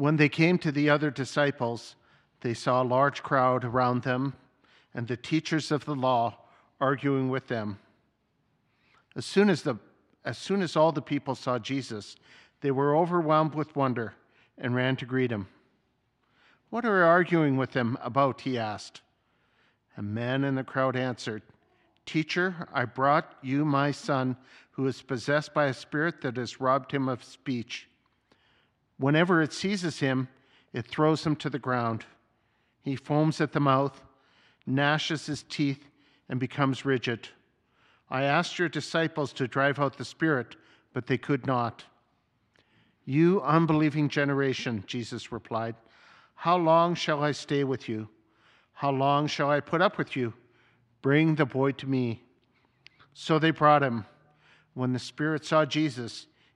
When they came to the other disciples, they saw a large crowd around them and the teachers of the law arguing with them. As soon as, the, as soon as all the people saw Jesus, they were overwhelmed with wonder and ran to greet him. What are you arguing with them about? He asked. A man in the crowd answered, Teacher, I brought you my son who is possessed by a spirit that has robbed him of speech. Whenever it seizes him, it throws him to the ground. He foams at the mouth, gnashes his teeth, and becomes rigid. I asked your disciples to drive out the spirit, but they could not. You unbelieving generation, Jesus replied, how long shall I stay with you? How long shall I put up with you? Bring the boy to me. So they brought him. When the spirit saw Jesus,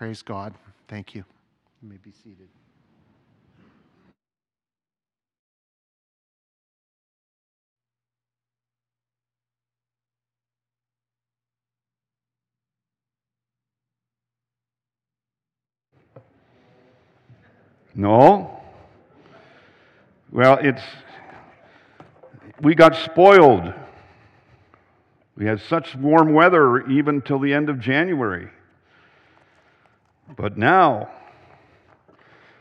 Praise God. Thank you. You may be seated. No. Well, it's we got spoiled. We had such warm weather even till the end of January. But now,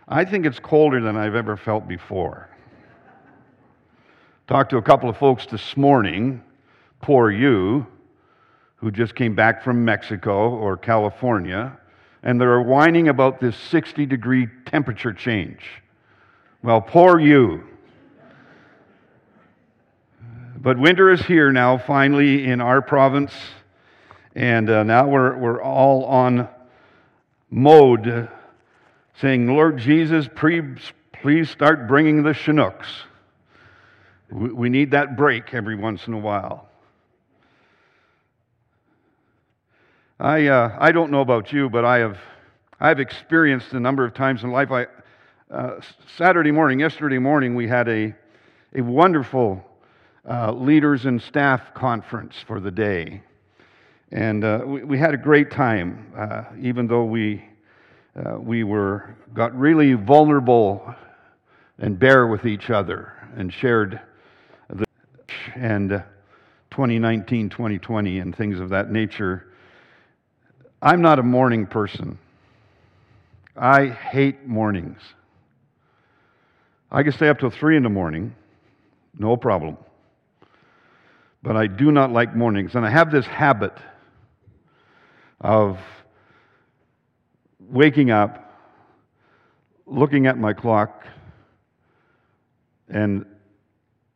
I think it's colder than I've ever felt before. Talked to a couple of folks this morning, poor you, who just came back from Mexico or California, and they're whining about this 60 degree temperature change. Well, poor you. But winter is here now, finally, in our province, and uh, now we're, we're all on mode saying, Lord Jesus, please start bringing the Chinooks. We need that break every once in a while. I, uh, I don't know about you, but I have I've experienced a number of times in life. I, uh, Saturday morning, yesterday morning, we had a, a wonderful uh, leaders and staff conference for the day. And uh, we, we, had a great time, uh, even though we, uh, we were, got really vulnerable and bare with each other and shared the and 2019, 2020, and things of that nature. I'm not a morning person. I hate mornings. I can stay up till three in the morning, no problem. But I do not like mornings. And I have this habit of waking up, looking at my clock, and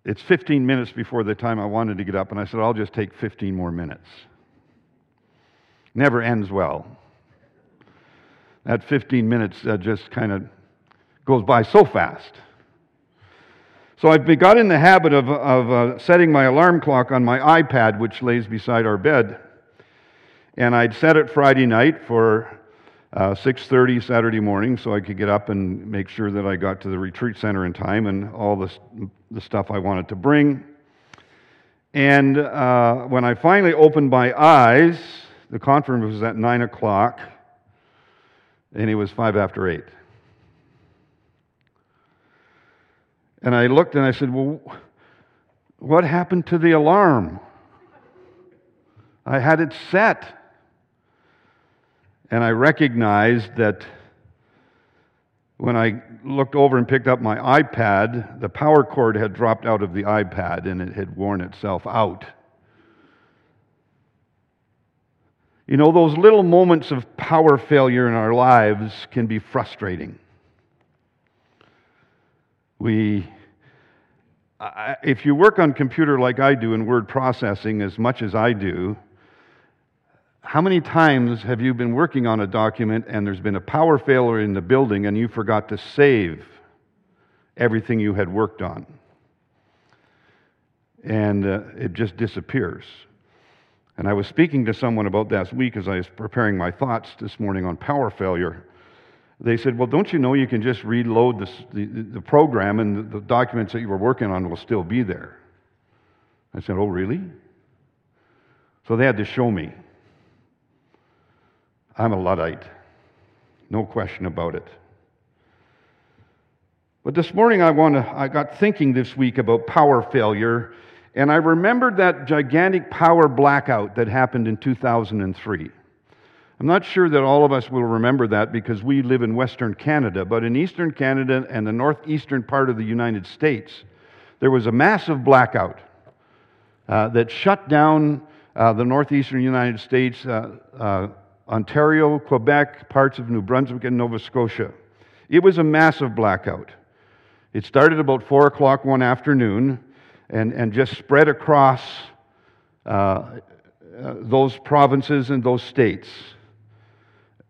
it's 15 minutes before the time I wanted to get up, and I said, I'll just take 15 more minutes never ends well. That 15 minutes uh, just kind of goes by so fast. So I've got in the habit of, of uh, setting my alarm clock on my iPad, which lays beside our bed. And I'd set it Friday night for uh, 6.30 Saturday morning so I could get up and make sure that I got to the retreat center in time and all the, the stuff I wanted to bring. And uh, when I finally opened my eyes, the conference was at 9 o'clock, and it was 5 after 8. And I looked and I said, Well, what happened to the alarm? I had it set. And I recognized that when I looked over and picked up my iPad, the power cord had dropped out of the iPad and it had worn itself out. You know, those little moments of power failure in our lives can be frustrating. We, if you work on computer like I do in word processing as much as I do, how many times have you been working on a document and there's been a power failure in the building and you forgot to save everything you had worked on? And uh, it just disappears. And I was speaking to someone about that week as I was preparing my thoughts this morning on power failure. They said, Well, don't you know you can just reload this, the, the program and the documents that you were working on will still be there? I said, Oh, really? So they had to show me. I'm a Luddite. No question about it. But this morning I, want to, I got thinking this week about power failure, and I remembered that gigantic power blackout that happened in 2003. I'm not sure that all of us will remember that because we live in Western Canada, but in Eastern Canada and the northeastern part of the United States, there was a massive blackout uh, that shut down uh, the northeastern United States, uh, uh Ontario, Quebec, parts of New Brunswick, and Nova Scotia. It was a massive blackout. It started about 4 o'clock one afternoon and, and just spread across uh, uh, those provinces and those states.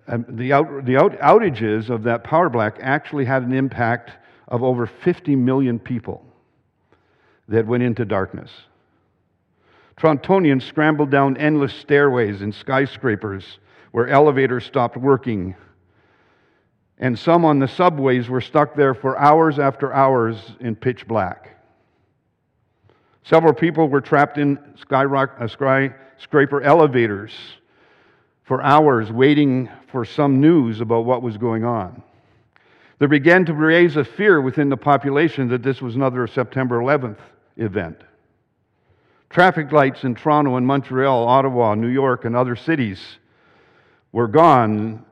And the, out, the out, outages of that power black actually had an impact of over 50 million people that went into darkness. Torontonians scrambled down endless stairways and skyscrapers where elevators stopped working. And some on the subways were stuck there for hours after hours in pitch black. Several people were trapped in uh, skyscraper elevators for hours waiting for some news about what was going on. There began to raise a fear within the population that this was another September 11th event. Traffic lights in Toronto and Montreal, Ottawa, New York, and other cities were gone,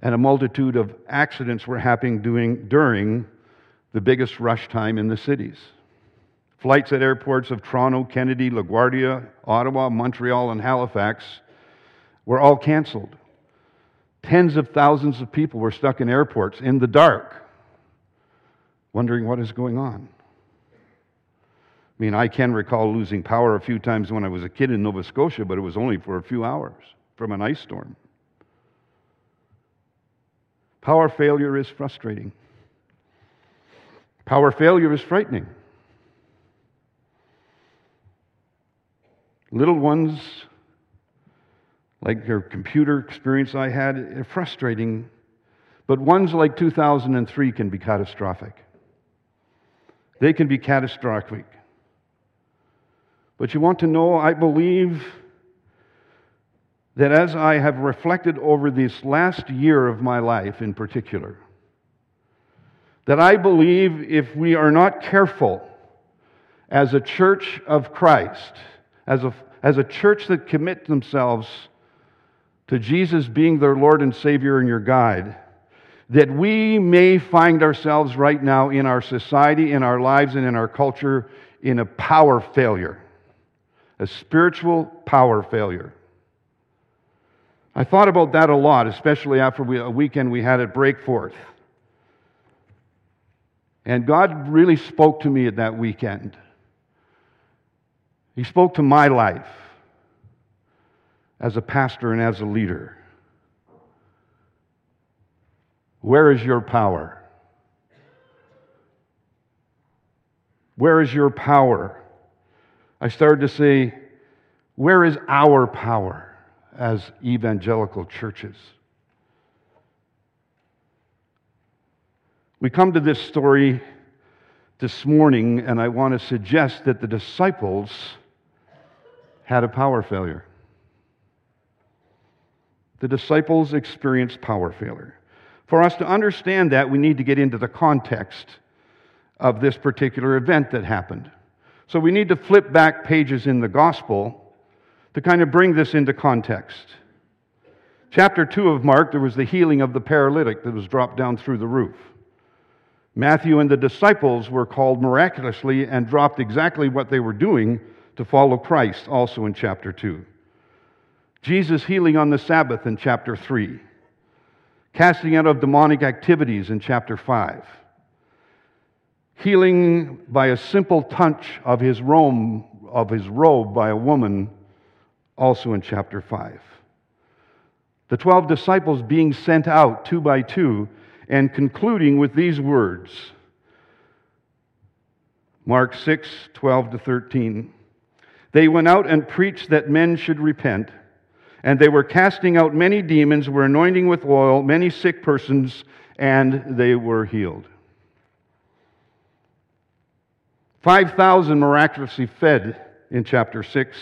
and a multitude of accidents were happening during the biggest rush time in the cities. Flights at airports of Toronto, Kennedy, LaGuardia, Ottawa, Montreal, and Halifax were all canceled. Tens of thousands of people were stuck in airports in the dark, wondering what is going on. I mean, I can recall losing power a few times when I was a kid in Nova Scotia, but it was only for a few hours from an ice storm. Power failure is frustrating. Power failure is frightening. Little ones, like your computer experience I had, are frustrating, but ones like 2003 can be catastrophic. They can be catastrophic. But you want to know, I believe that as I have reflected over this last year of my life in particular, that I believe if we are not careful as a church of Christ, as a, as a church that commit themselves to Jesus being their Lord and Savior and your guide, that we may find ourselves right now in our society, in our lives, and in our culture in a power failure, a spiritual power failure. I thought about that a lot, especially after we, a weekend we had at Breakforth. And God really spoke to me at that weekend. He spoke to my life as a pastor and as a leader. Where is your power? Where is your power? I started to say, Where is our power? As evangelical churches. We come to this story this morning, and I want to suggest that the disciples had a power failure. The disciples experienced power failure. For us to understand that, we need to get into the context of this particular event that happened. So we need to flip back pages in the gospel to kind of bring this into context. Chapter 2 of Mark, there was the healing of the paralytic that was dropped down through the roof. Matthew and the disciples were called miraculously and dropped exactly what they were doing to follow Christ, also in chapter 2. Jesus healing on the Sabbath in chapter 3. Casting out of demonic activities in chapter 5. Healing by a simple touch of his robe, of his robe by a woman also in chapter 5. The 12 disciples being sent out two by two and concluding with these words Mark 6, 12 to 13. They went out and preached that men should repent, and they were casting out many demons, were anointing with oil many sick persons, and they were healed. 5,000 miraculously fed in chapter 6.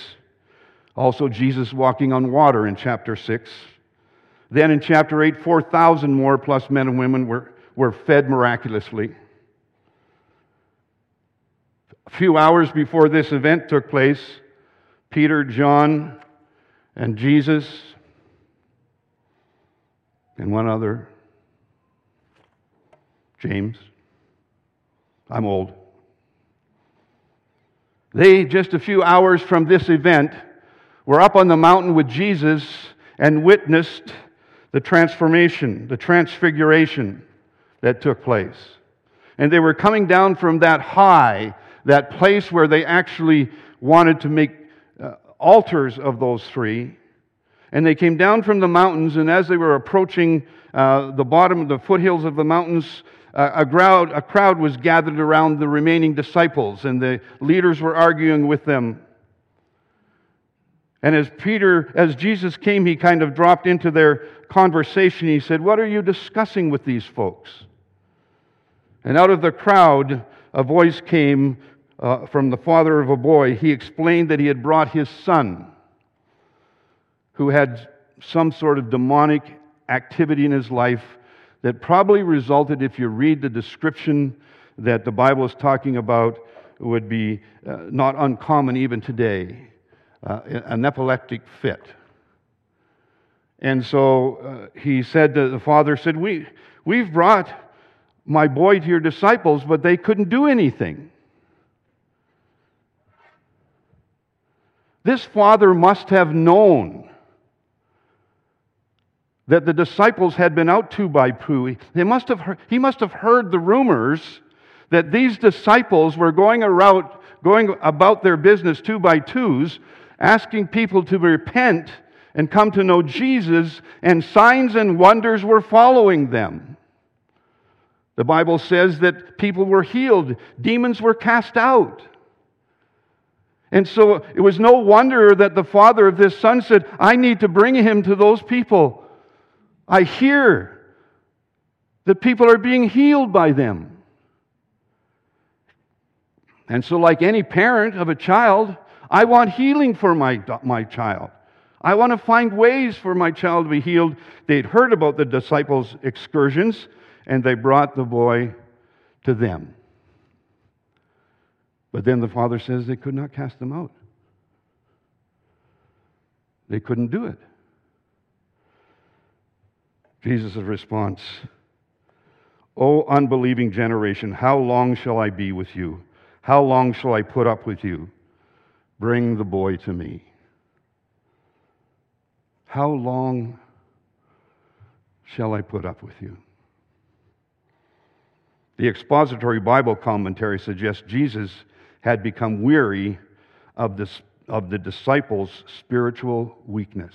Also, Jesus walking on water in chapter 6. Then in chapter 8, 4,000 more plus men and women were, were fed miraculously. A few hours before this event took place, Peter, John, and Jesus, and one other, James. I'm old. They, just a few hours from this event, were up on the mountain with Jesus and witnessed the transformation, the transfiguration that took place. And they were coming down from that high, that place where they actually wanted to make uh, altars of those three. And they came down from the mountains, and as they were approaching uh, the bottom of the foothills of the mountains, uh, a, crowd, a crowd was gathered around the remaining disciples, and the leaders were arguing with them. And as Peter, as Jesus came, he kind of dropped into their conversation. He said, What are you discussing with these folks? And out of the crowd, a voice came uh, from the father of a boy. He explained that he had brought his son, who had some sort of demonic activity in his life that probably resulted, if you read the description that the Bible is talking about, would be uh, not uncommon even today uh, an epileptic fit. And so uh, he said to the father, said, we, We've brought my boy to your disciples, but they couldn't do anything. This father must have known that the disciples had been out to by two. They must have heard, he must have heard the rumors that these disciples were going, around, going about their business two by twos, asking people to repent and come to know Jesus, and signs and wonders were following them. The Bible says that people were healed, demons were cast out. And so it was no wonder that the father of this son said, I need to bring him to those people. I hear that people are being healed by them. And so, like any parent of a child, I want healing for my, my child. I want to find ways for my child to be healed. They'd heard about the disciples' excursions, and they brought the boy to them. But then the father says they could not cast them out. They couldn't do it. Jesus' response O unbelieving generation, how long shall I be with you? How long shall I put up with you? Bring the boy to me. How long shall I put up with you? The Expositor's Bible Commentary suggests Jesus had become weary of, this, of the disciples' spiritual weakness.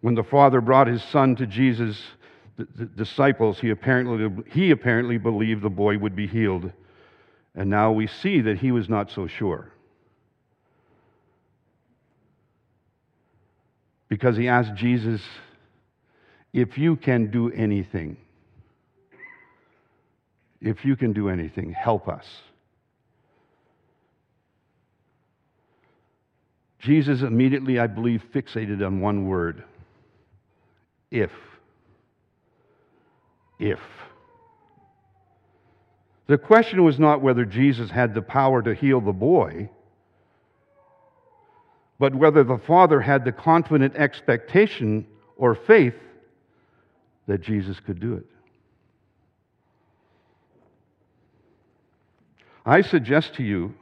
When the father brought his son to Jesus, the, the disciples, he apparently, he apparently believed the boy would be healed. And now we see that he was not so sure. Because he asked Jesus, If you can do anything, if you can do anything, help us. Jesus immediately, I believe, fixated on one word if. If. The question was not whether Jesus had the power to heal the boy, but whether the Father had the confident expectation or faith that Jesus could do it. I suggest to you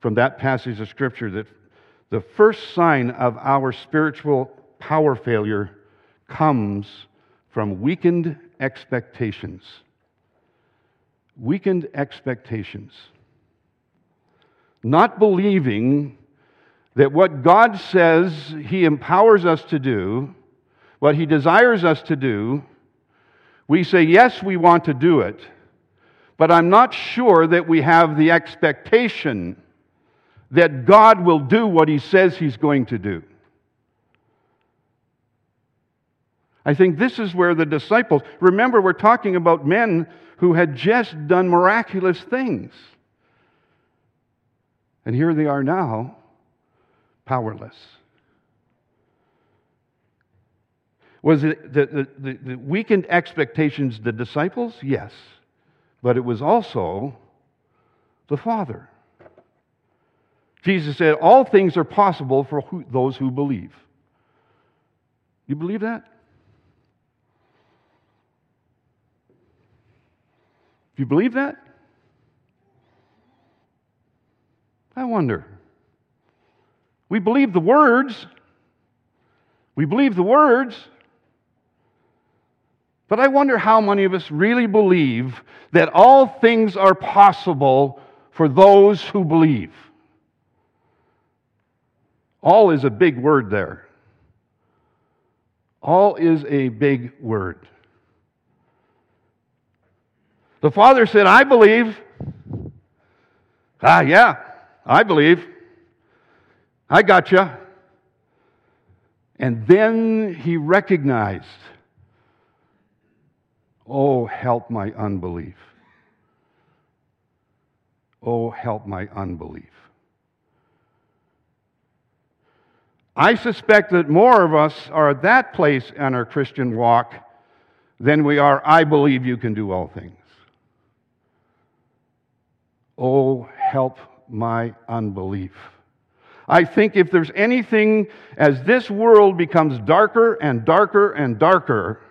from that passage of Scripture that the first sign of our spiritual power failure comes from weakened expectations. Weakened expectations. Not believing that what God says He empowers us to do, what He desires us to do, we say, yes, we want to do it, but I'm not sure that we have the expectation that God will do what He says He's going to do. I think this is where the disciples, remember, we're talking about men who had just done miraculous things. And here they are now, powerless. Was it the, the, the, the weakened expectations the disciples? Yes. But it was also the Father. Jesus said, All things are possible for who, those who believe. You believe that? You believe that? I wonder. We believe the words. We believe the words. But I wonder how many of us really believe that all things are possible for those who believe. All is a big word there. All is a big word. The father said, I believe. Ah, yeah, I believe. I got you. And then he recognized, oh, help my unbelief. Oh, help my unbelief. I suspect that more of us are at that place in our Christian walk than we are, I believe you can do all things. Oh, help my unbelief. I think if there's anything, as this world becomes darker and darker and darker,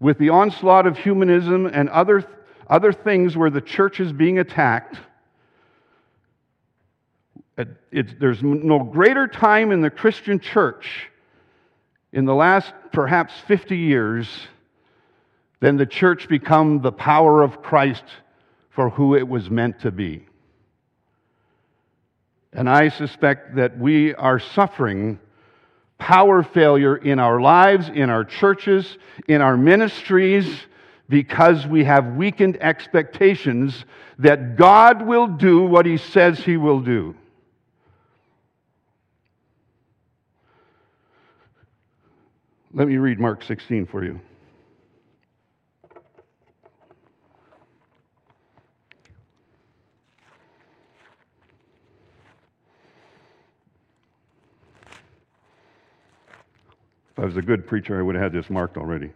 with the onslaught of humanism and other, other things where the church is being attacked, it, there's no greater time in the Christian church in the last perhaps 50 years than the church become the power of Christ for who it was meant to be. And I suspect that we are suffering power failure in our lives, in our churches, in our ministries, because we have weakened expectations that God will do what He says He will do. Let me read Mark 16 for you. If I was a good preacher, I would have had this marked already.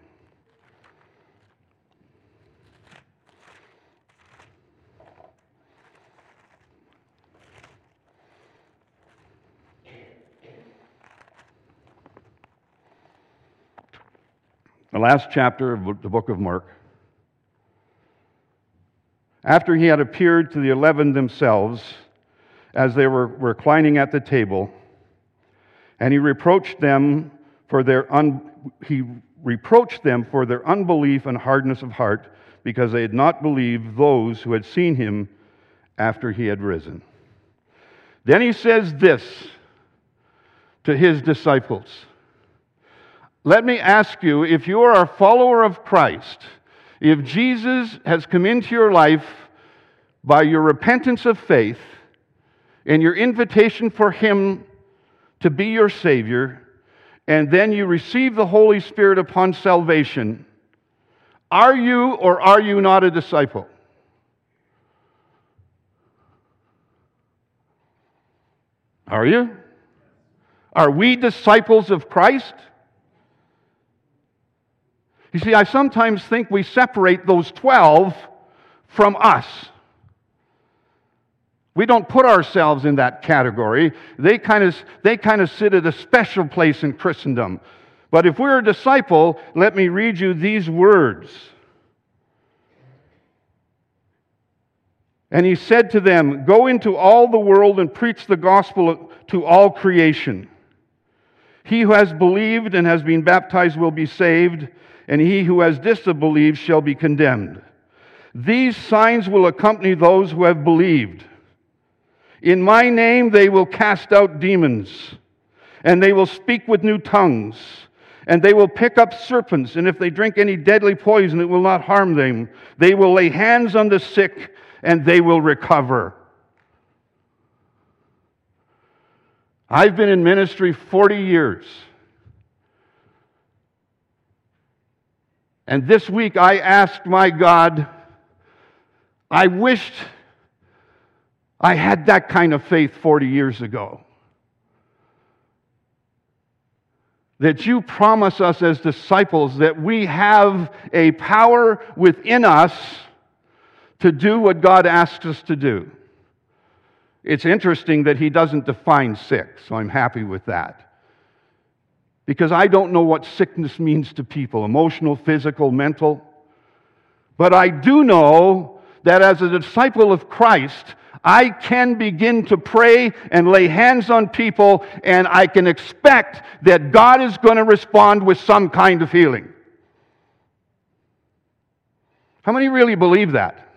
The last chapter of the book of Mark. After he had appeared to the eleven themselves as they were reclining at the table, and he reproached them for their un- he reproached them for their unbelief and hardness of heart because they had not believed those who had seen him after he had risen. Then he says this to his disciples Let me ask you if you are a follower of Christ, if Jesus has come into your life by your repentance of faith and your invitation for him to be your Savior, and then you receive the Holy Spirit upon salvation, are you or are you not a disciple? Are you? Are we disciples of Christ? You see, I sometimes think we separate those 12 from us. We don't put ourselves in that category. They kind of, they kind of sit at a special place in Christendom. But if we're a disciple, let me read you these words. And he said to them, Go into all the world and preach the gospel to all creation. He who has believed and has been baptized will be saved, and he who has disbelieved shall be condemned. These signs will accompany those who have believed. In my name they will cast out demons, and they will speak with new tongues, and they will pick up serpents, and if they drink any deadly poison, it will not harm them. They will lay hands on the sick, and they will recover. I've been in ministry 40 years. And this week I asked my God, I wished I had that kind of faith 40 years ago. That you promise us as disciples that we have a power within us to do what God asks us to do. It's interesting that he doesn't define sick, so I'm happy with that because I don't know what sickness means to people emotional, physical, mental. But I do know that as a disciple of Christ, I can begin to pray and lay hands on people, and I can expect that God is going to respond with some kind of healing. How many really believe that?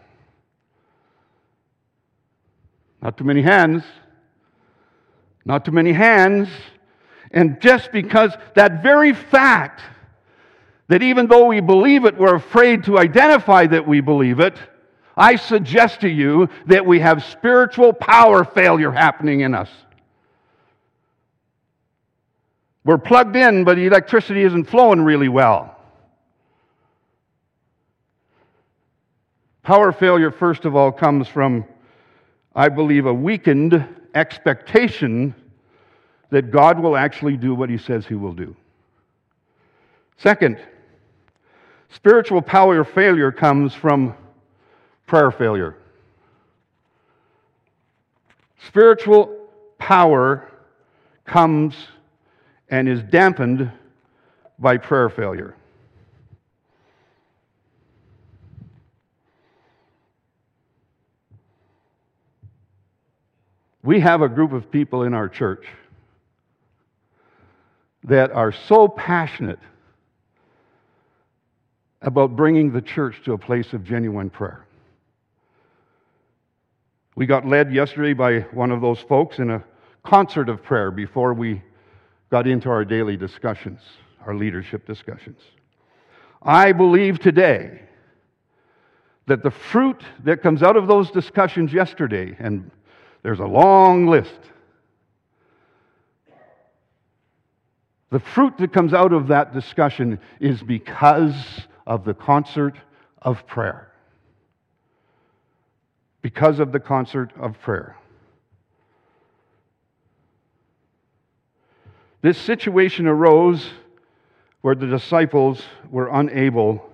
Not too many hands. Not too many hands. And just because that very fact that even though we believe it, we're afraid to identify that we believe it, I suggest to you that we have spiritual power failure happening in us. We're plugged in, but the electricity isn't flowing really well. Power failure, first of all, comes from, I believe, a weakened expectation that God will actually do what he says he will do. Second, spiritual power failure comes from prayer failure. Spiritual power comes and is dampened by prayer failure. We have a group of people in our church that are so passionate about bringing the church to a place of genuine prayer. We got led yesterday by one of those folks in a concert of prayer before we got into our daily discussions, our leadership discussions. I believe today that the fruit that comes out of those discussions yesterday, and there's a long list, The fruit that comes out of that discussion is because of the concert of prayer. Because of the concert of prayer. This situation arose where the disciples were unable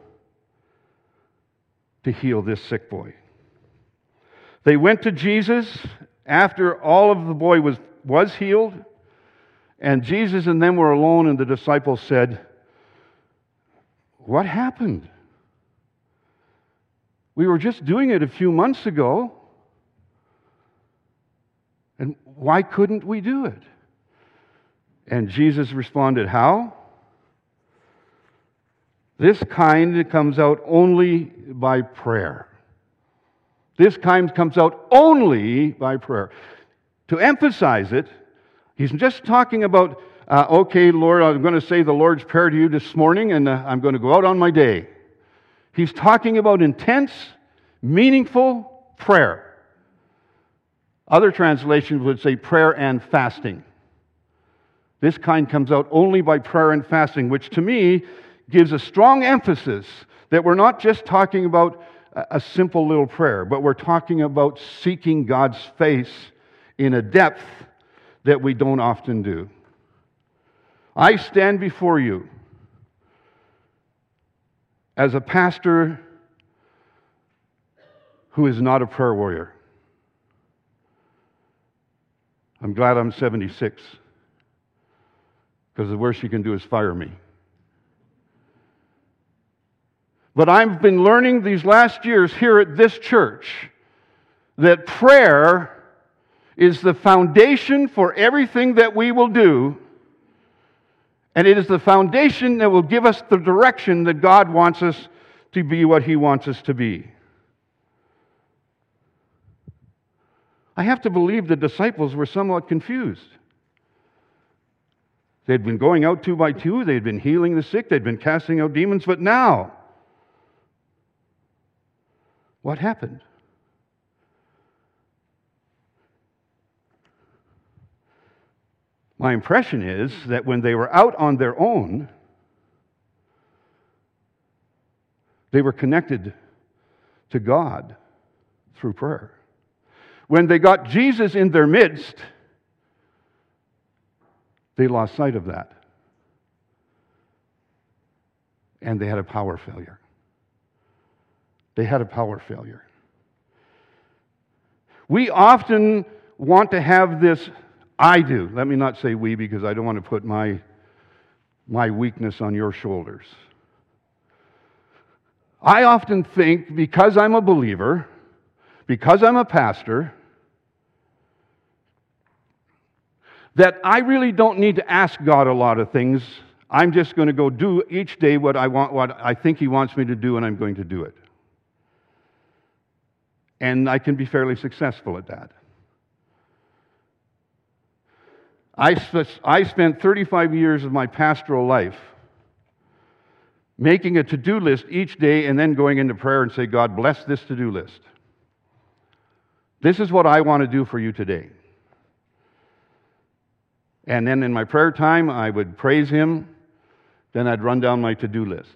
to heal this sick boy. They went to Jesus after all of the boy was, was healed and Jesus and them were alone, and the disciples said, What happened? We were just doing it a few months ago. And why couldn't we do it? And Jesus responded, How? This kind comes out only by prayer. This kind comes out only by prayer. To emphasize it, He's just talking about, uh, okay, Lord, I'm going to say the Lord's Prayer to you this morning and uh, I'm going to go out on my day. He's talking about intense, meaningful prayer. Other translations would say prayer and fasting. This kind comes out only by prayer and fasting, which to me gives a strong emphasis that we're not just talking about a simple little prayer, but we're talking about seeking God's face in a depth that we don't often do. I stand before you as a pastor who is not a prayer warrior. I'm glad I'm 76 because the worst you can do is fire me. But I've been learning these last years here at this church that prayer is the foundation for everything that we will do, and it is the foundation that will give us the direction that God wants us to be what He wants us to be. I have to believe the disciples were somewhat confused. They'd been going out two by two, they'd been healing the sick, they'd been casting out demons, but now, what happened? My impression is that when they were out on their own, they were connected to God through prayer. When they got Jesus in their midst, they lost sight of that. And they had a power failure. They had a power failure. We often want to have this I do. Let me not say we because I don't want to put my, my weakness on your shoulders. I often think because I'm a believer, because I'm a pastor, that I really don't need to ask God a lot of things. I'm just going to go do each day what I want, what I think He wants me to do, and I'm going to do it. And I can be fairly successful at that. I, sp- I spent 35 years of my pastoral life making a to do list each day and then going into prayer and say, God, bless this to do list. This is what I want to do for you today. And then in my prayer time, I would praise Him. Then I'd run down my to do list.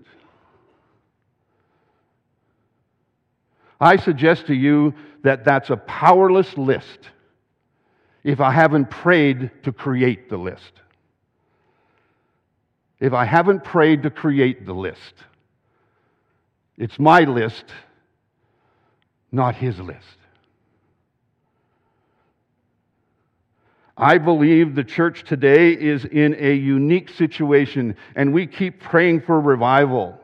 I suggest to you that that's a powerless list if I haven't prayed to create the list. If I haven't prayed to create the list, it's my list, not his list. I believe the church today is in a unique situation, and we keep praying for revival.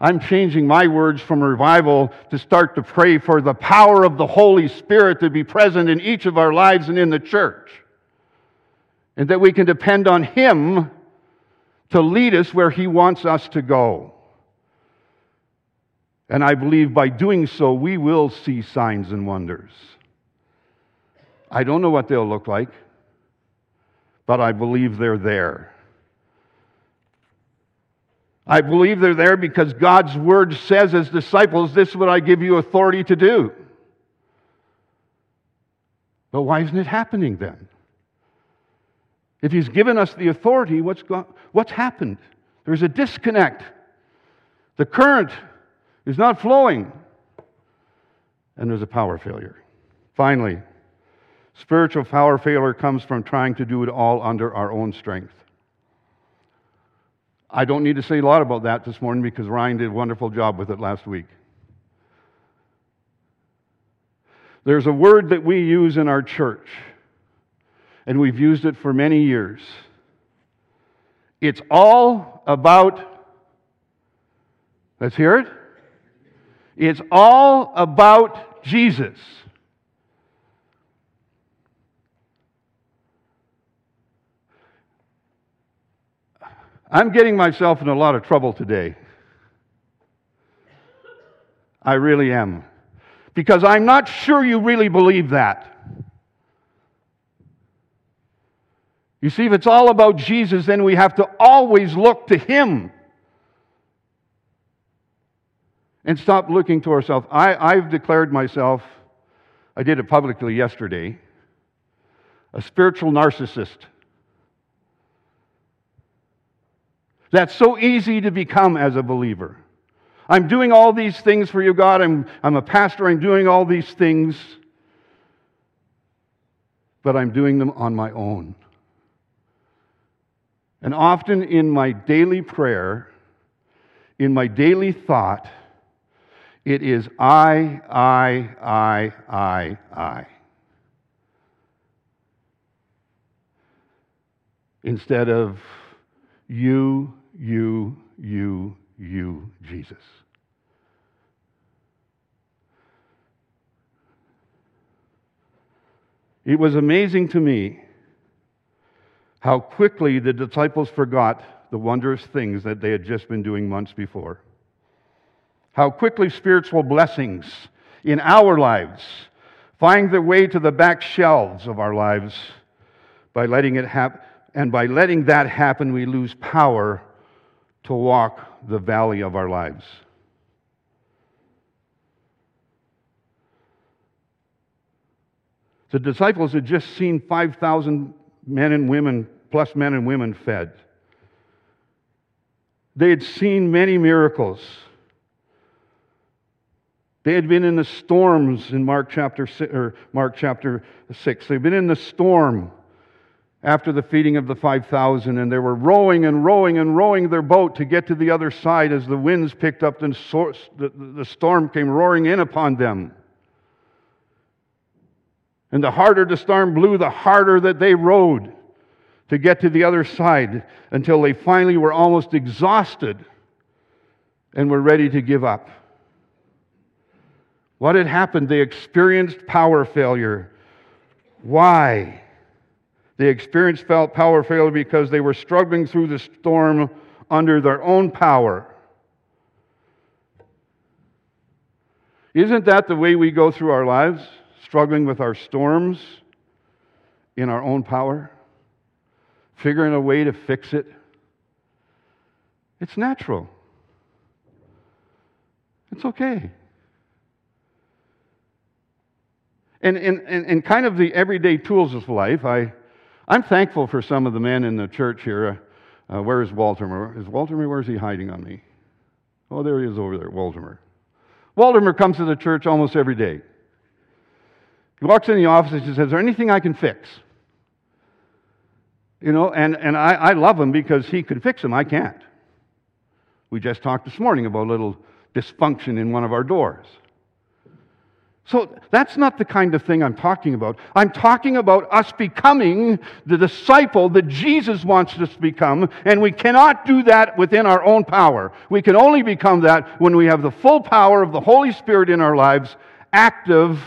I'm changing my words from revival to start to pray for the power of the Holy Spirit to be present in each of our lives and in the church. And that we can depend on Him to lead us where He wants us to go. And I believe by doing so, we will see signs and wonders. I don't know what they'll look like, but I believe they're there. I believe they're there because God's word says, as disciples, this is what I give you authority to do. But why isn't it happening then? If He's given us the authority, what's, go- what's happened? There's a disconnect. The current is not flowing, and there's a power failure. Finally, spiritual power failure comes from trying to do it all under our own strength. I don't need to say a lot about that this morning because Ryan did a wonderful job with it last week. There's a word that we use in our church, and we've used it for many years. It's all about, let's hear it. It's all about Jesus. I'm getting myself in a lot of trouble today. I really am. Because I'm not sure you really believe that. You see, if it's all about Jesus, then we have to always look to Him and stop looking to ourselves. I, I've declared myself, I did it publicly yesterday, a spiritual narcissist. That's so easy to become as a believer. I'm doing all these things for you, God. I'm, I'm a pastor. I'm doing all these things. But I'm doing them on my own. And often in my daily prayer, in my daily thought, it is I, I, I, I, I. Instead of you, you, you, you, Jesus. It was amazing to me how quickly the disciples forgot the wondrous things that they had just been doing months before. How quickly spiritual blessings in our lives, find their way to the back shelves of our lives by letting it happen. And by letting that happen, we lose power to walk the valley of our lives. The disciples had just seen 5,000 men and women, plus men and women, fed. They had seen many miracles. They had been in the storms in Mark chapter, or Mark chapter 6. They'd been in the storm after the feeding of the 5,000, and they were rowing and rowing and rowing their boat to get to the other side as the winds picked up and the storm came roaring in upon them. And the harder the storm blew, the harder that they rowed to get to the other side until they finally were almost exhausted and were ready to give up. What had happened? They experienced power failure. Why? They experienced felt power failure because they were struggling through the storm under their own power. Isn't that the way we go through our lives? struggling with our storms in our own power, figuring a way to fix it. It's natural. It's okay. And in, in, in, kind of the everyday tools of life, I, I'm thankful for some of the men in the church here. Uh, where is Walter? Is Walter, where is he hiding on me? Oh, there he is over there, Walter. Walter comes to the church almost every day. He walks in the office and says, Is there anything I can fix? You know, and, and I, I love him because he could fix them. I can't. We just talked this morning about a little dysfunction in one of our doors. So that's not the kind of thing I'm talking about. I'm talking about us becoming the disciple that Jesus wants us to become, and we cannot do that within our own power. We can only become that when we have the full power of the Holy Spirit in our lives, active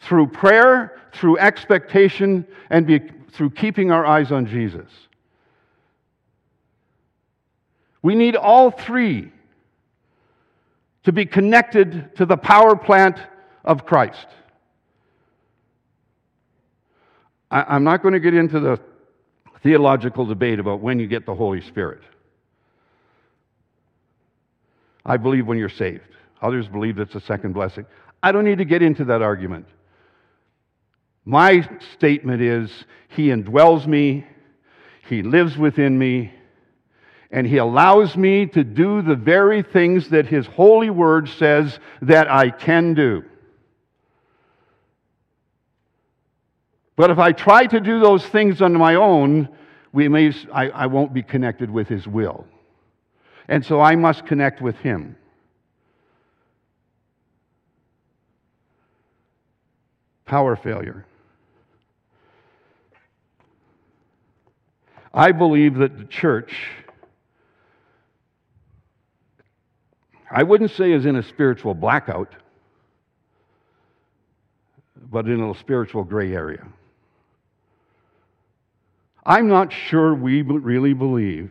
through prayer, through expectation, and be, through keeping our eyes on Jesus. We need all three to be connected to the power plant of Christ. I, am not going to get into the theological debate about when you get the Holy Spirit. I believe when you're saved. Others believe it's a second blessing. I don't need to get into that argument. My statement is He indwells me, He lives within me, and He allows me to do the very things that His holy word says that I can do. But if I try to do those things on my own, we may, I, I won't be connected with His will. And so I must connect with Him. Power failure. I believe that the church, I wouldn't say is in a spiritual blackout, but in a spiritual gray area. I'm not sure we really believe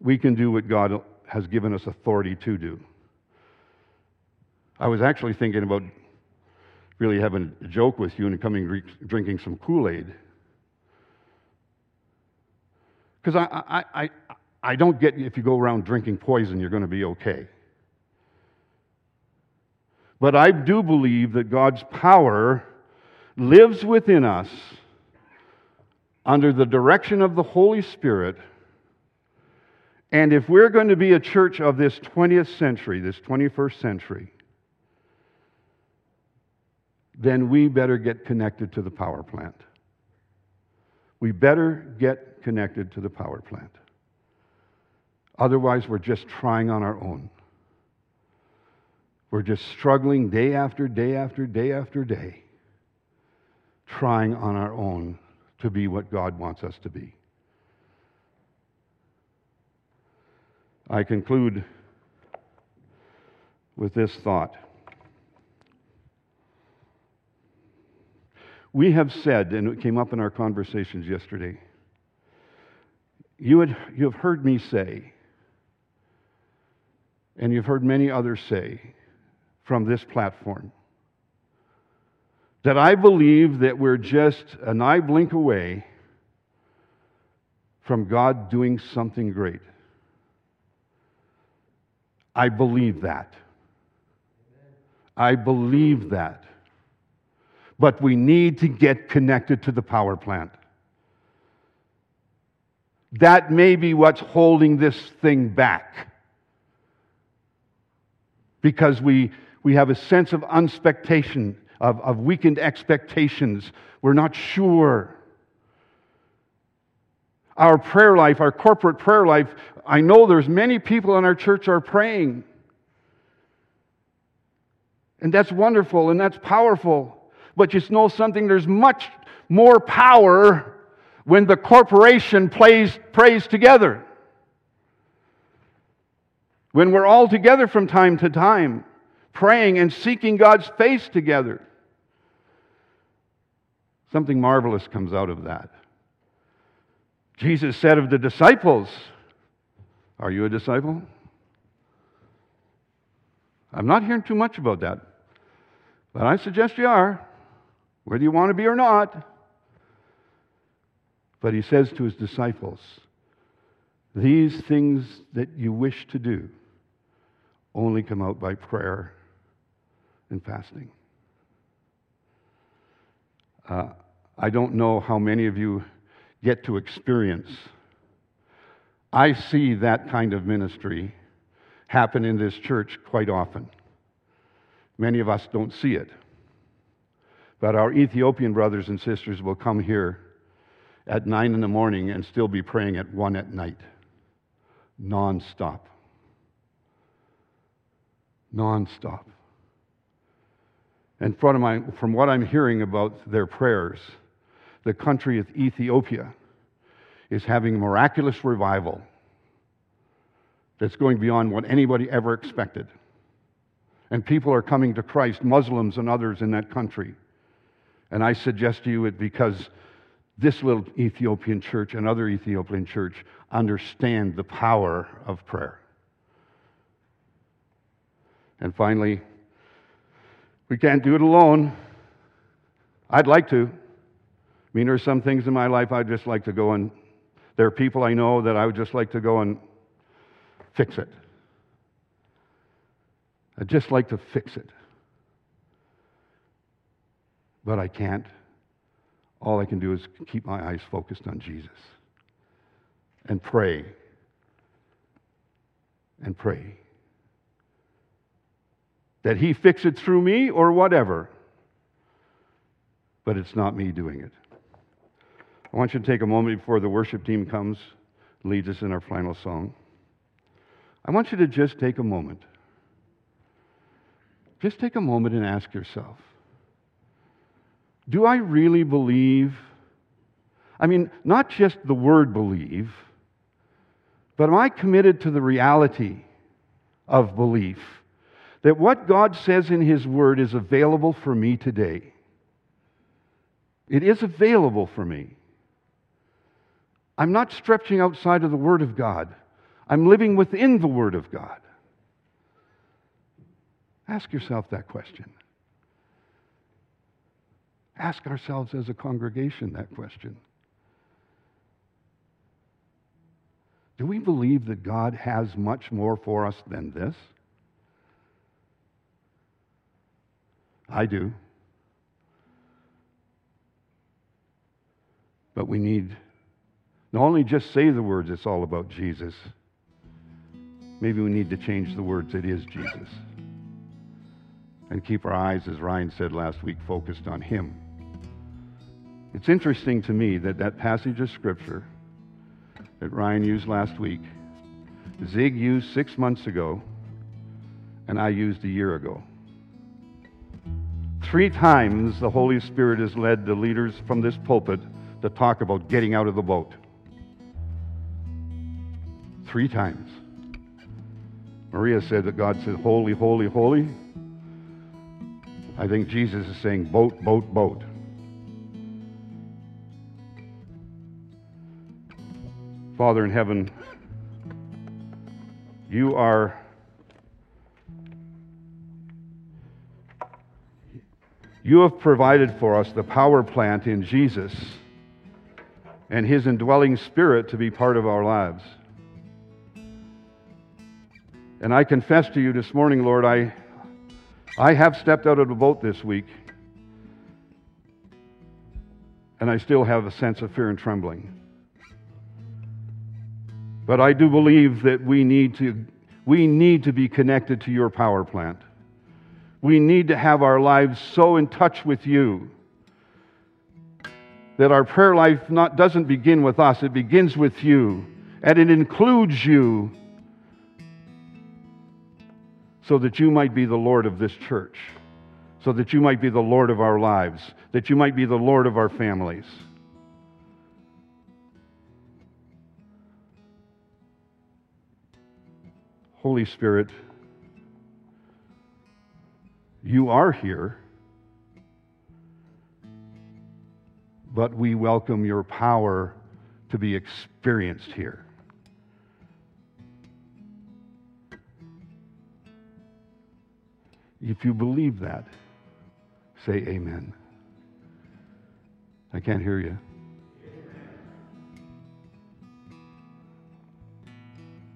we can do what God has given us authority to do. I was actually thinking about really having a joke with you and coming drinking some Kool Aid. Because I, I, I, I don't get if you go around drinking poison, you're going to be okay. But I do believe that God's power lives within us under the direction of the Holy Spirit. And if we're going to be a church of this 20th century, this 21st century, then we better get connected to the power plant. We better get connected to the power plant. Otherwise, we're just trying on our own. We're just struggling day after day after day after day, trying on our own to be what God wants us to be. I conclude with this thought. We have said, and it came up in our conversations yesterday, you, had, you have heard me say, and you've heard many others say, from this platform that I believe that we're just an eye blink away from God doing something great. I believe that. I believe that. But we need to get connected to the power plant. That may be what's holding this thing back. Because we, we have a sense of unspectation, of, of weakened expectations. We're not sure. Our prayer life, our corporate prayer life, I know there's many people in our church are praying. And that's wonderful and that's powerful. But just know something, there's much more power when the corporation plays, prays together. When we're all together from time to time, praying and seeking God's face together. Something marvelous comes out of that. Jesus said of the disciples, Are you a disciple? I'm not hearing too much about that, but I suggest you are, whether you want to be or not. But he says to his disciples, These things that you wish to do only come out by prayer and fasting. Uh, I don't know how many of you get to experience. I see that kind of ministry happen in this church quite often. Many of us don't see it. But our Ethiopian brothers and sisters will come here at 9 in the morning and still be praying at 1 at night, nonstop. Nonstop. And from, my, from what I'm hearing about their prayers, the country of Ethiopia is having a miraculous revival that's going beyond what anybody ever expected. And people are coming to Christ, Muslims and others in that country. And I suggest to you it because this little Ethiopian church and other Ethiopian church understand the power of prayer. And finally, we can't do it alone. I'd like to. I mean, there's some things in my life I'd just like to go and, there are people I know that I would just like to go and fix it. I'd just like to fix it. But I can't all I can do is keep my eyes focused on Jesus and pray and pray that He fix it through me or whatever. But it's not me doing it. I want you to take a moment before the worship team comes, leads us in our final song. I want you to just take a moment. Just take a moment and ask yourself do I really believe? I mean, not just the word believe, but am I committed to the reality of belief that what God says in His Word is available for me today? It is available for me. I'm not stretching outside of the Word of God. I'm living within the Word of God. Ask yourself that question ask ourselves as a congregation that question. Do we believe that God has much more for us than this? I do. But we need not only just say the words, it's all about Jesus. Maybe we need to change the words, it is Jesus. And keep our eyes, as Ryan said last week, focused on Him. It's interesting to me that that passage of Scripture that Ryan used last week, Zig used six months ago, and I used a year ago. Three times the Holy Spirit has led the leaders from this pulpit to talk about getting out of the boat. Three times. Maria said that God said, Holy, holy, holy. I think Jesus is saying, Boat, boat, boat. Father in heaven, you are You have provided for us the power plant in Jesus and his indwelling spirit to be part of our lives. And I confess to you this morning, Lord, I, I have stepped out of the boat this week, and I still have a sense of fear and trembling. But I do believe that we need to, we need to be connected to your power plant. We need to have our lives so in touch with you that our prayer life not, doesn't begin with us, it begins with you, and it includes you so that you might be the Lord of this church, so that you might be the Lord of our lives, that you might be the Lord of our families. Holy Spirit, you are here, but we welcome your power to be experienced here. If you believe that, say amen. I can't hear you.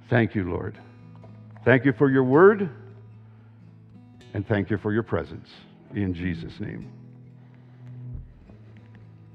Thank you, Lord. Thank you for your word, and thank you for your presence. In Jesus' name.